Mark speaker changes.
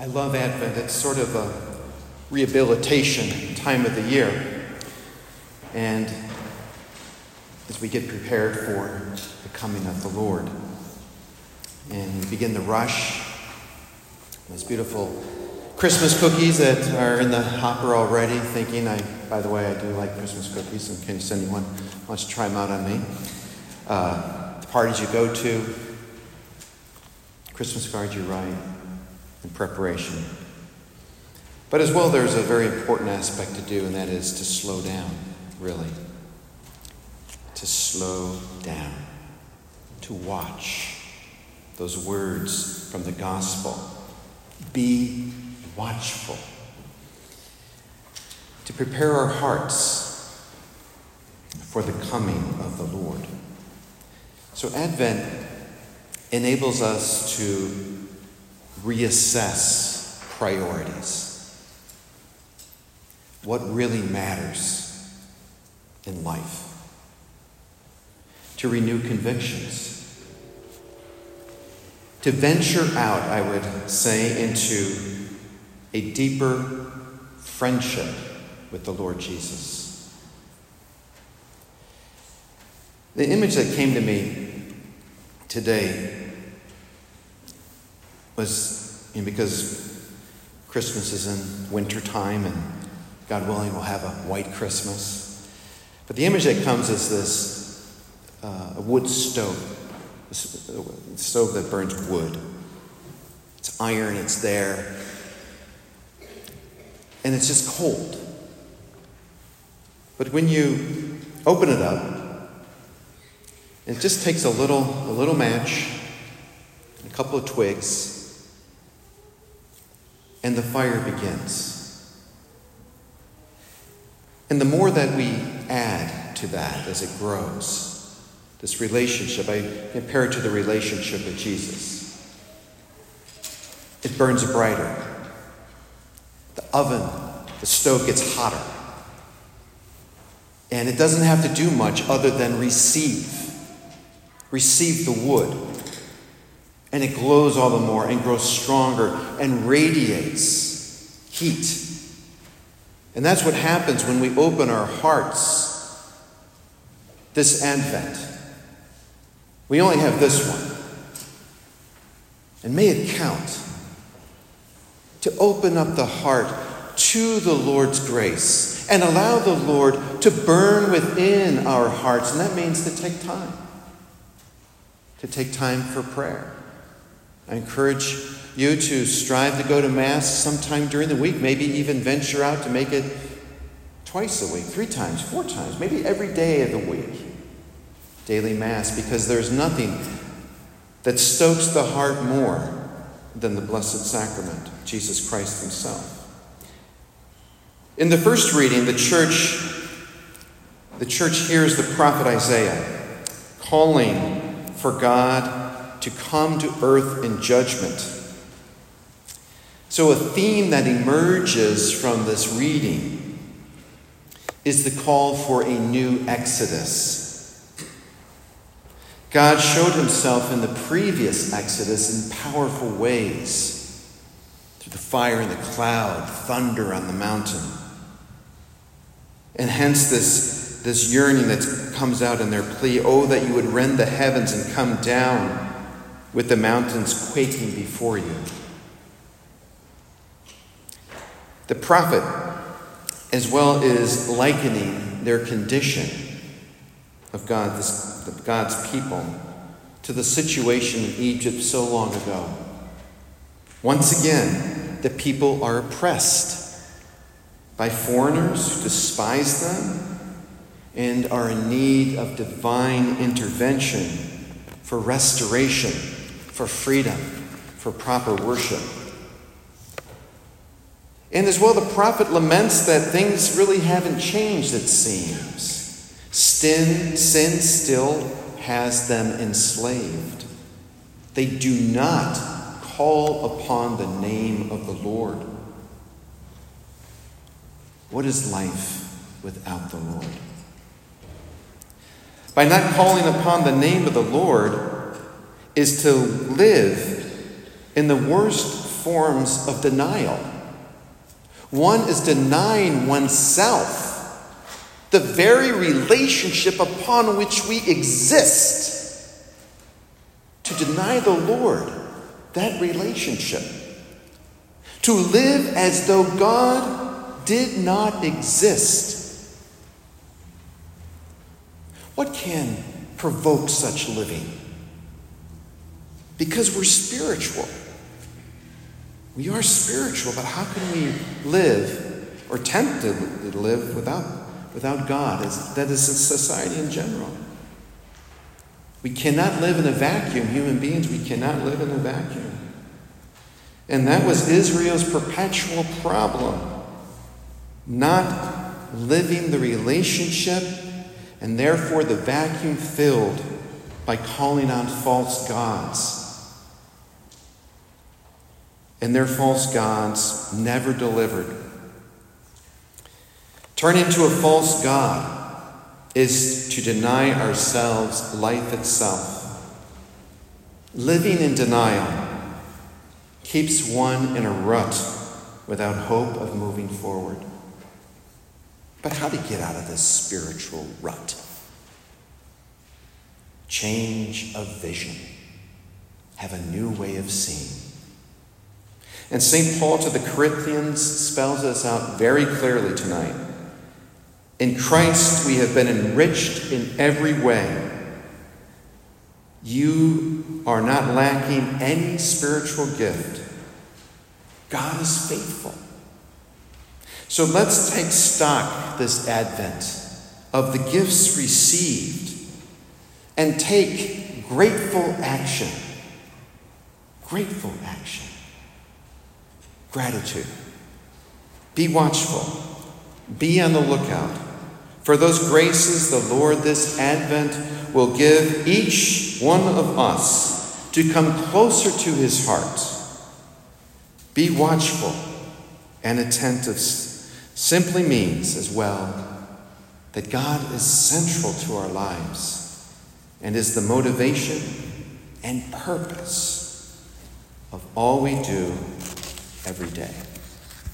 Speaker 1: I love Advent. It's sort of a rehabilitation time of the year. And as we get prepared for the coming of the Lord. And we begin the rush. Those beautiful Christmas cookies that are in the hopper already, thinking, I, by the way, I do like Christmas cookies, in case anyone wants to try them out on me. Uh, the parties you go to, Christmas cards you write, and preparation. But as well, there's a very important aspect to do, and that is to slow down, really. To slow down, to watch those words from the gospel. Be watchful. To prepare our hearts for the coming of the Lord. So, Advent enables us to reassess priorities. What really matters in life. To renew convictions. To venture out, I would say, into a deeper friendship with the Lord Jesus. The image that came to me today was you know, because Christmas is in winter time and God willing we'll have a white Christmas. But the image that comes is this uh, a wood stove, a stove that burns wood. It's iron, it's there, and it's just cold. But when you open it up, it just takes a little, a little match, a couple of twigs, and the fire begins. And the more that we add to that as it grows, this relationship, I compare it to the relationship with Jesus. It burns brighter. The oven, the stove gets hotter. And it doesn't have to do much other than receive. Receive the wood. And it glows all the more and grows stronger and radiates heat. And that's what happens when we open our hearts this Advent. We only have this one. And may it count to open up the heart to the Lord's grace and allow the Lord to burn within our hearts. And that means to take time, to take time for prayer. I encourage you to strive to go to Mass sometime during the week, maybe even venture out to make it twice a week, three times, four times, maybe every day of the week. Daily Mass, because there's nothing that stokes the heart more than the Blessed Sacrament, Jesus Christ Himself. In the first reading, the church, the church hears the prophet Isaiah calling for God to come to earth in judgment. So, a theme that emerges from this reading is the call for a new exodus. God showed himself in the previous exodus in powerful ways through the fire in the cloud, thunder on the mountain. And hence this, this yearning that comes out in their plea oh, that you would rend the heavens and come down with the mountains quaking before you. The prophet, as well, is likening their condition of God, this, God's people to the situation in Egypt so long ago. Once again, the people are oppressed by foreigners who despise them and are in need of divine intervention for restoration, for freedom, for proper worship. And as well, the prophet laments that things really haven't changed, it seems. Sin, sin still has them enslaved. They do not call upon the name of the Lord. What is life without the Lord? By not calling upon the name of the Lord is to live in the worst forms of denial. One is denying oneself, the very relationship upon which we exist. To deny the Lord that relationship. To live as though God did not exist. What can provoke such living? Because we're spiritual. We are spiritual, but how can we live or tempt to live without, without God? That is society in general. We cannot live in a vacuum. Human beings, we cannot live in a vacuum. And that was Israel's perpetual problem. Not living the relationship and therefore the vacuum filled by calling on false gods. And their false gods never delivered. Turning to a false God is to deny ourselves life itself. Living in denial keeps one in a rut without hope of moving forward. But how to get out of this spiritual rut? Change of vision. Have a new way of seeing. And St. Paul to the Corinthians spells this out very clearly tonight. In Christ, we have been enriched in every way. You are not lacking any spiritual gift. God is faithful. So let's take stock this Advent of the gifts received and take grateful action. Grateful action. Gratitude. Be watchful. Be on the lookout for those graces the Lord this Advent will give each one of us to come closer to his heart. Be watchful and attentive simply means as well that God is central to our lives and is the motivation and purpose of all we do every day.